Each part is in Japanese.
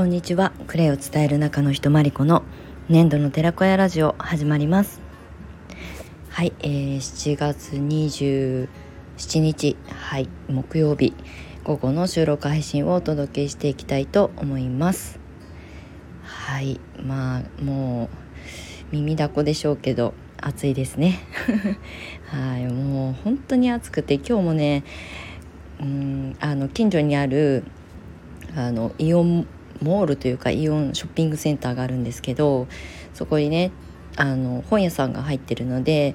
こんにちは。クレイを伝える中の人まりこの粘土の寺子屋ラジオ始まります。はい、えー、7月27日はい木曜日午後の収録配信をお届けしていきたいと思います。はいまあもう耳だこでしょうけど暑いですね。はいもう本当に暑くて今日もねうんあの近所にあるあのイオンモールというかイオンショッピングセンターがあるんですけどそこにねあの本屋さんが入ってるので、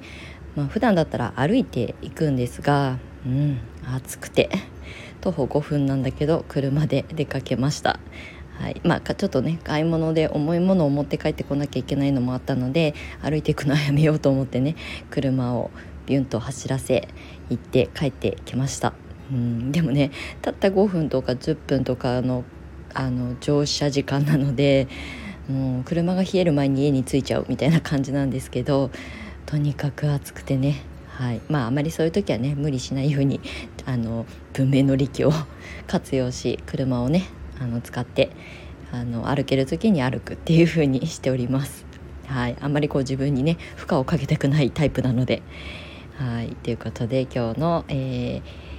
まあ、普段だったら歩いて行くんですがうん暑くて徒歩5分なんだけど車で出かけました。はい。まあ、ちょっとね買い物で重いものを持って帰ってこなきゃいけないのもあったので歩いていくのはやめようと思ってね車をビュンと走らせ行って帰ってきました。うん。でもねたった5分とか10分とかのあの乗車時間なので もう車が冷える前に家に着いちゃうみたいな感じなんですけどとにかく暑くてねはい、まああまりそういう時はね無理しないように あの文明の利器を 活用し車をねあの使ってあの歩ける時に歩くっていう風にしております。はい、あんまりこう自分にね負荷をかけたくないタイプなので。はいということで今日の、えー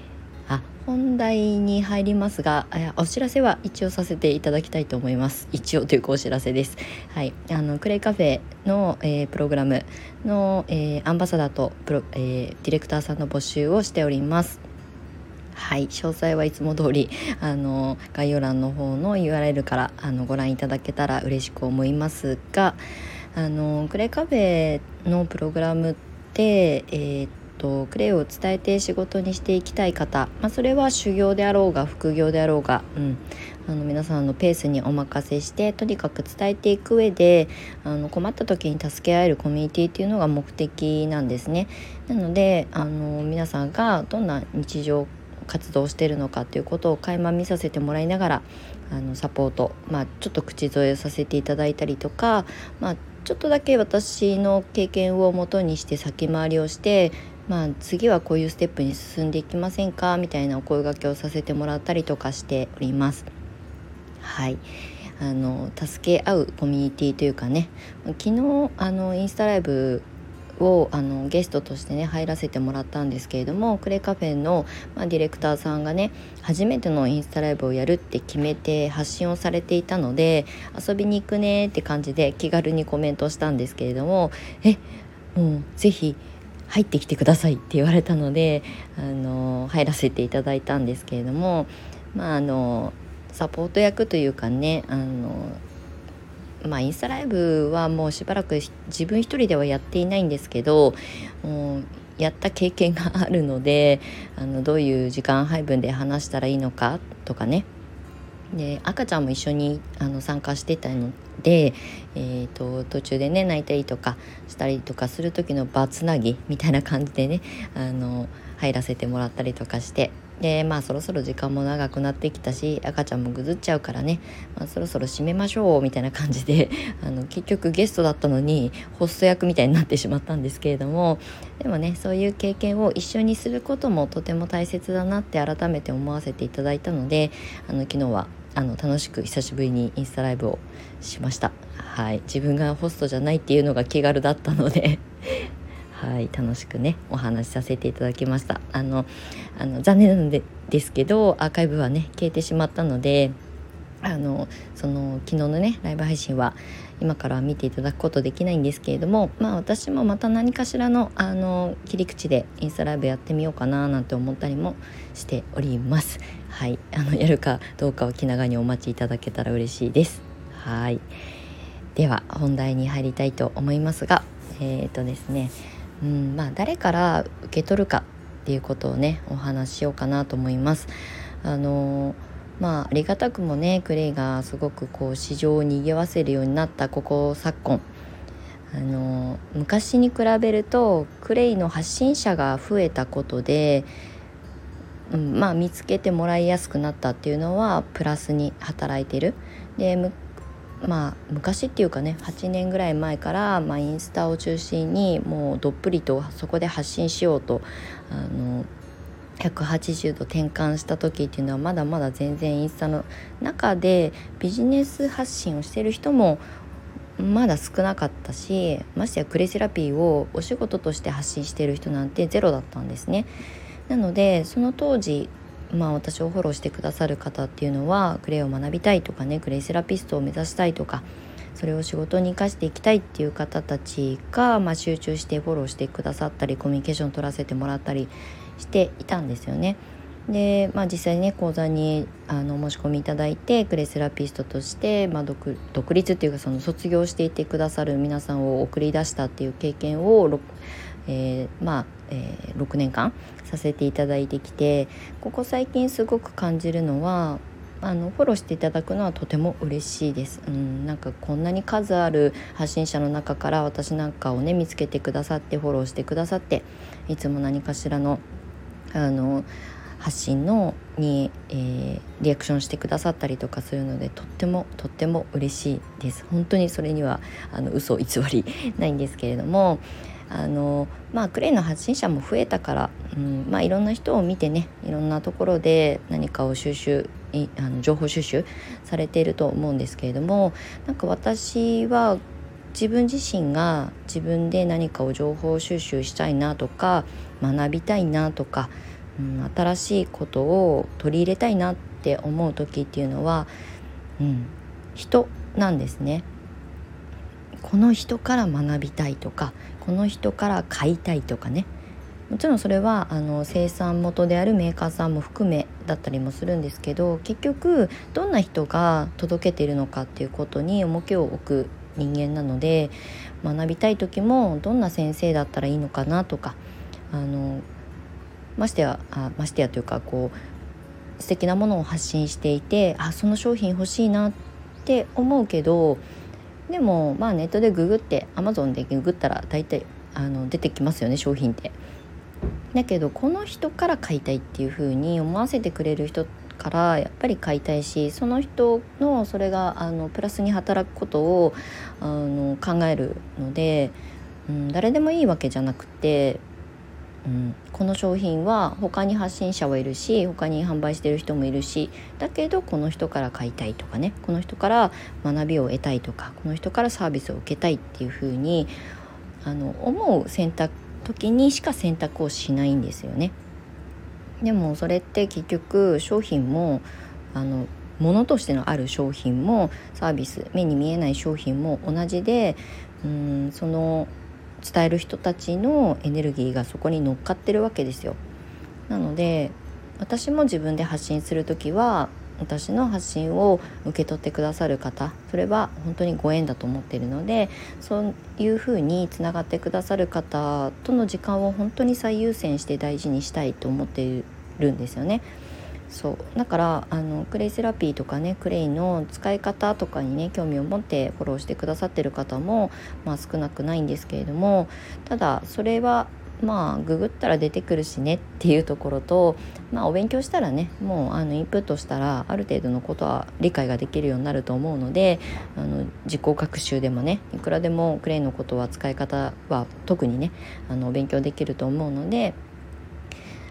あ本題に入りますがお知らせは一応させていただきたいと思います。一応というかお知らせです。はい。あのクレイカフェの、えー、プログラムの、えー、アンバサダーとプロ、えー、ディレクターさんの募集をしております。はい。詳細はいつも通りあり概要欄の方の URL からあのご覧いただけたら嬉しく思いますがあのクレイカフェのプログラムってえー、とクレイを伝えて仕事にしていきたい方、まあ、それは修行であろうが副業であろうが、うん、あの皆さんのペースにお任せしてとにかく伝えていく上であの困った時に助け合えるコミュニティっていうのが目的なんですね。なのであの皆さんがどんな日常活動しているのかということを垣間見させてもらいながらあのサポート、まあ、ちょっと口添えさせていただいたりとか、まあ、ちょっとだけ私の経験をもとにして先回りをしてまあ、次はこういうステップに進んでいきませんかみたいなお声がけをさせてもらったりとかしております。はいあの助け合うコミュニティというかね昨日あのインスタライブをあのゲストとしてね入らせてもらったんですけれどもクレカフェの、まあ、ディレクターさんがね初めてのインスタライブをやるって決めて発信をされていたので遊びに行くねって感じで気軽にコメントしたんですけれどもえもうぜひ入ってきてくださいって言われたのであの入らせていただいたんですけれどもまああのサポート役というかねあのまあ、インスタライブはもうしばらく自分一人ではやっていないんですけどもうやった経験があるのであのどういう時間配分で話したらいいのかとかねで赤ちゃんも一緒にあの参加してたので、えーと、途中でね泣いたりとかしたりとかする時の場つなぎみたいな感じでねあの入らせてもらったりとかしてでまあそろそろ時間も長くなってきたし赤ちゃんもぐずっちゃうからね、まあ、そろそろ締めましょうみたいな感じで あの結局ゲストだったのにホスト役みたいになってしまったんですけれどもでもねそういう経験を一緒にすることもとても大切だなって改めて思わせていただいたのであの昨日はあの楽しく久しぶりにインスタライブをしました。はい。自分がホストじゃないっていうのが気軽だったので。はい。楽しくねお話しさせていただきました。あのあの残念なんでですけどアーカイブはね消えてしまったのであのその昨日のねライブ配信は今から見ていただくことできないんですけれどもまあ私もまた何かしらのあの切り口でインスタライブやってみようかななんて思ったりもしております。はい。あのやるかどうかを気長にお待ちいただけたら嬉しいです。はい。では本題に入りたいと思いますがえっ、ー、とですね。うんまあ誰から受け取るかっていうことをねお話ししようかなと思います。あのーまあありがたくもねクレイがすごくこう市場を賑わせるようになったここ昨今あの昔に比べるとクレイの発信者が増えたことで、うん、まあ見つけてもらいやすくなったっていうのはプラスに働いてる。でまあ昔っていうかね8年ぐらい前から、まあ、インスタを中心にもうどっぷりとそこで発信しようとあの180度転換した時っていうのはまだまだ全然インスタの中でビジネス発信をしてる人もまだ少なかったしましてやクレイセラピーをお仕事として発信している人なんてゼロだったんですね。なのでその当時まあ私をフォローしてくださる方っていうのはクレイを学びたいとかねクレイセラピストを目指したいとかそれを仕事に生かしていきたいっていう方たちが、まあ、集中してフォローしてくださったりコミュニケーション取らせてもらったりしていたんですよね。で、まあ、実際にね講座にあの申し込みいただいてクレイセラピストとして、まあ独、独立っていうかその卒業していてくださる皆さんを送り出したっていう経験を、えー、まあ、えー、6年間させていただいてきてここ最近すごく感じるのはあのフォローしていただくのはとても嬉しいです、うん、なんかこんなに数ある発信者の中から私なんかをね見つけてくださってフォローしてくださっていつも何かしらのあの発信のに、えー、リアクションしてくださったりとかするのでとってもとっても嬉しいです。本当にそれにはあの嘘偽りないんですけれどもあのまあクレイの発信者も増えたから、うんまあ、いろんな人を見てねいろんなところで何かを収集あの情報収集されていると思うんですけれどもなんか私は自分自身が自分で何かを情報収集したいなとか学びたいなとかうん、新しいことを取り入れたいなって思う時っていうのは、うん、人なんですね。この人から学びたいとかこの人から買いたいとかねもちろんそれはあの生産元であるメーカーさんも含めだったりもするんですけど結局どんな人が届けているのかっていうことに重きを置く人間なので学びたい時もどんな先生だったらいいのかなとかあのましてやあましてやというかこう素敵なものを発信していてあその商品欲しいなって思うけどでもまあネットでググってアマゾンでググったら大体あの出てきますよね商品って。だけどこの人から買いたいっていう風に思わせてくれる人ってからやっぱり買いたいしその人のそれがあのプラスに働くことをあの考えるので、うん、誰でもいいわけじゃなくてうん、この商品は他に発信者はいるし他に販売してる人もいるしだけどこの人から買いたいとかねこの人から学びを得たいとかこの人からサービスを受けたいっていうふうにあの思う選択時にしか選択をしないんですよね。でもそれって結局商品もあの物としてのある商品もサービス目に見えない商品も同じでうんその伝える人たちのエネルギーがそこに乗っかってるわけですよ。なので私も自分で発信する時は私の発信を受け取ってくださる方それは本当にご縁だと思っているのでそういうふうにつながってくださる方との時間を本当に最優先して大事にしたいと思っているんですよね。そうだからあのクレイセラピーとかねクレイの使い方とかにね興味を持ってフォローしてくださってる方も、まあ、少なくないんですけれどもただそれはまあググったら出てくるしねっていうところと、まあ、お勉強したらねもうあのインプットしたらある程度のことは理解ができるようになると思うのであの自己学習でもねいくらでもクレイのことは使い方は特にねあの勉強できると思うので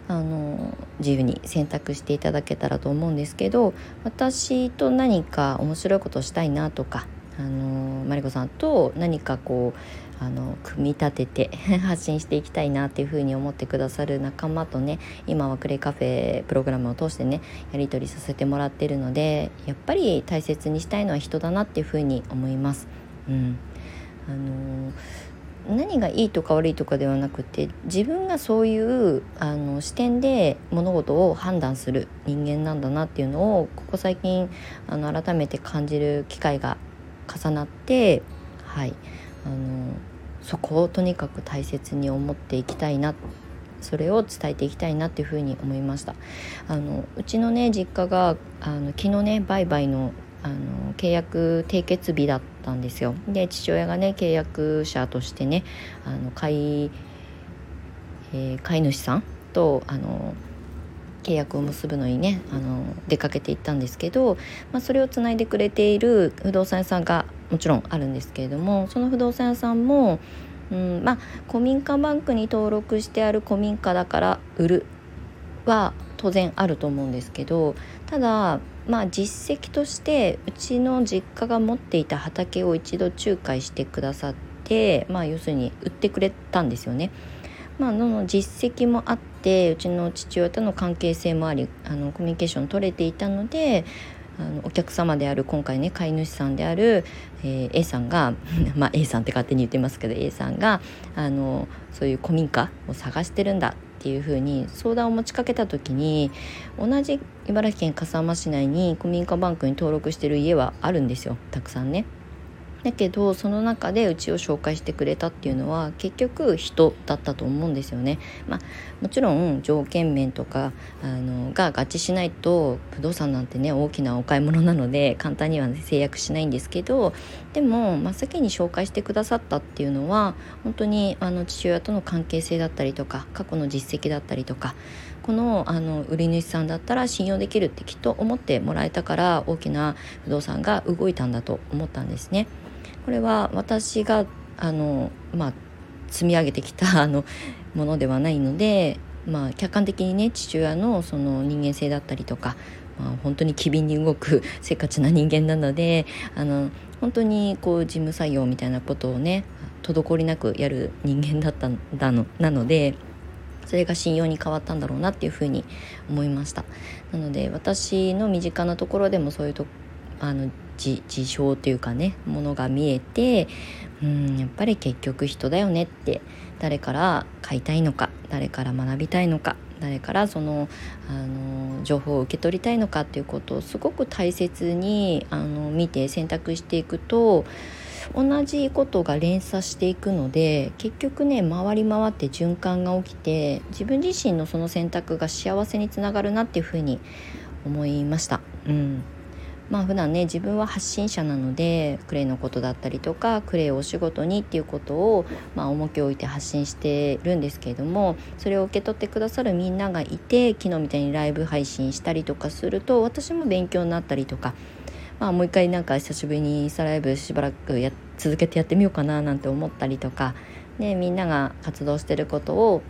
あの自由に選択していただけたらと思うんですけど私と何か面白いことしたいなとかあのマリコさんと何かこうあの組み立てて 発信していきたいなっていうふうに思ってくださる仲間とね今はクレイカフェプログラムを通してねやり取りさせてもらってるのでやっぱり大切にしたいのは人だなっていうふうに思います。うんあの何がいいとか悪いとかではなくて自分がそういうあの視点で物事を判断する人間なんだなっていうのをここ最近あの改めて感じる機会が重なってはいあのそこをとにかく大切に思っていきたいなそれを伝えていきたいなっていうふうに思いました。あのうちのね実家があの昨日ね売買のあの契約締結日だったんですよ。で父親がね契約者としてねあの飼い、えー、飼い主さんとあの契約を結ぶのにねあの出かけていったんですけど、まあ、それをつないでくれている不動産屋さんがもちろんあるんですけれどもその不動産屋さんも、うん、まあ古民家バンクに登録してある古民家だから売るは当然あると思うんですけどただまあ実績としてうちの実家が持っていた畑を一度仲介してくださってまあ要するに売ってくれたんですよね。まあ、の実績もあってうちの父親との関係性もありあのコミュニケーション取れていたのであのお客様である今回ね飼い主さんである、えー、A さんが まあ A さんって勝手に言ってますけど A さんがあのそういう古民家を探してるんだっていうふうに相談を持ちかけた時に同じ茨城県笠間市内に古民家バンクに登録してる家はあるんですよたくさんね。だけどその中でうちを紹介してくれたっていうのは結局人だったと思うんですよね。まあ、もちろん条件面とかあのが合致しないと不動産なんてね大きなお買い物なので簡単には、ね、制約しないんですけどでも真っ先に紹介してくださったっていうのは本当にあの父親との関係性だったりとか過去の実績だったりとかこのあの売り主さんだったら信用できるってきっと思ってもらえたから大きな不動産が動いたんだと思ったんですね。これは私があの、まあ、積み上げてきたあのものではないので、まあ、客観的にね父親のその人間性だったりとか、まあ、本当に機敏に動く せっかちな人間なのであの本当にこう事務作業みたいなことをね滞りなくやる人間だったんだのなので。それが信用に変わったんだろうなっていうふうに思いましたなので私の身近なところでもそういうとあの事象というかねものが見えてうんやっぱり結局人だよねって誰から買いたいのか誰から学びたいのか誰からそのあの情報を受け取りたいのかっていうことをすごく大切にあの見て選択していくと同じことが連鎖していくので結局ね回り回って循環が起きて自分自身のその選択が幸せにつながるなっていうふうに思いました。うんまあ普段ね自分は発信者なのでクレイのことだったりとかクレイをお仕事にっていうことを、まあ、重きを置いて発信してるんですけれどもそれを受け取ってくださるみんながいて昨日みたいにライブ配信したりとかすると私も勉強になったりとか、まあ、もう一回なんか久しぶりにインスタライブしばらくや続けてやってみようかななんて思ったりとか、でみんなが活動してることを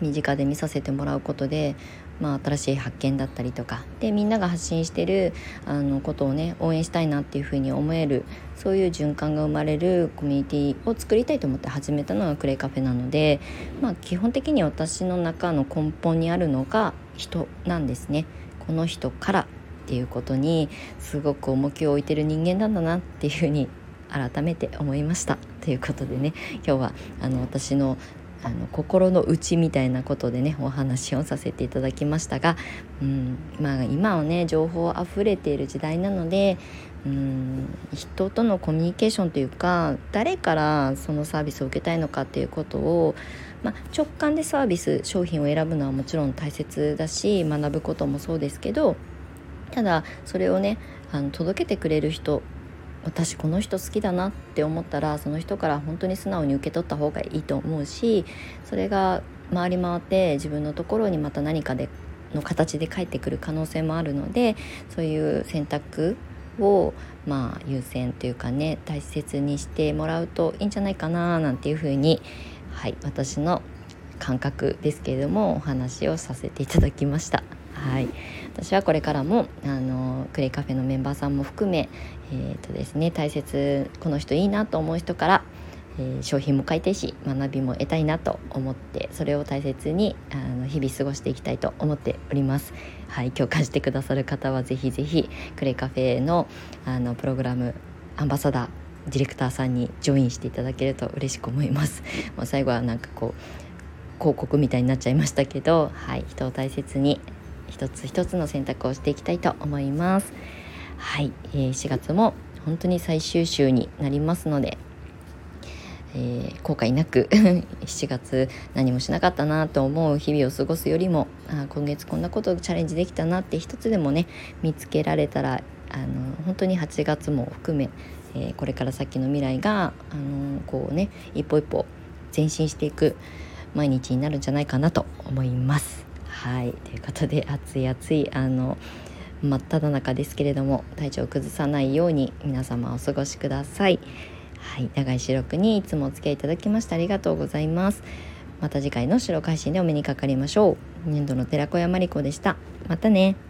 身近で見させてもらうことでまあ、新しい発見だったりとかでみんなが発信してるあのことをね応援したいなっていうふうに思えるそういう循環が生まれるコミュニティを作りたいと思って始めたのがクレイカフェなので、まあ、基本的に私の中の根本にあるのが人なんですね。この人からっていうことにすごく重きを置いてる人間なんだなっていうふうに改めて思いましたということでね今日はあの私のあの心の内みたいなことでねお話をさせていただきましたが、うんまあ、今はね情報あふれている時代なのでうん人とのコミュニケーションというか誰からそのサービスを受けたいのかっていうことを、まあ、直感でサービス商品を選ぶのはもちろん大切だし学ぶこともそうですけどただそれをねあの届けてくれる人私この人好きだなって思ったらその人から本当に素直に受け取った方がいいと思うしそれが回り回って自分のところにまた何かでの形で返ってくる可能性もあるのでそういう選択をまあ優先というかね大切にしてもらうといいんじゃないかななんていうふうに、はい、私の感覚ですけれどもお話をさせていただきました。はい、私はこれからもあのクレイカフェのメンバーさんも含め、えーとですね、大切この人いいなと思う人から、えー、商品も買いたいし学びも得たいなと思ってそれを大切にあの日々過ごしていきたいと思っております。はい、共感してくださる方はぜひぜひクレイカフェのあのプログラムアンバサダーディレクターさんにジョインしていただけると嬉しく思います。もう最後はなんかこう広告みたいになっちゃいましたけど、はい、人を大切に一つ一つの選択をしていきたいと思いますはい、えー、4月も本当に最終週になりますので、えー、後悔なく 7月何もしなかったなと思う日々を過ごすよりもあ今月こんなことをチャレンジできたなって一つでもね見つけられたらあの本当に8月も含め、えー、これから先の未来があのこうね一歩一歩前進していく毎日になるんじゃないかなと思います。はい。ということで暑い暑いあの真っ只中ですけれども体調を崩さないように皆様お過ごしください。はい、長い収録にいつもお付き合いいただきましてありがとうございます。また次回の白配信でお目にかかりましょう。粘土の寺子屋まりこでした。またね。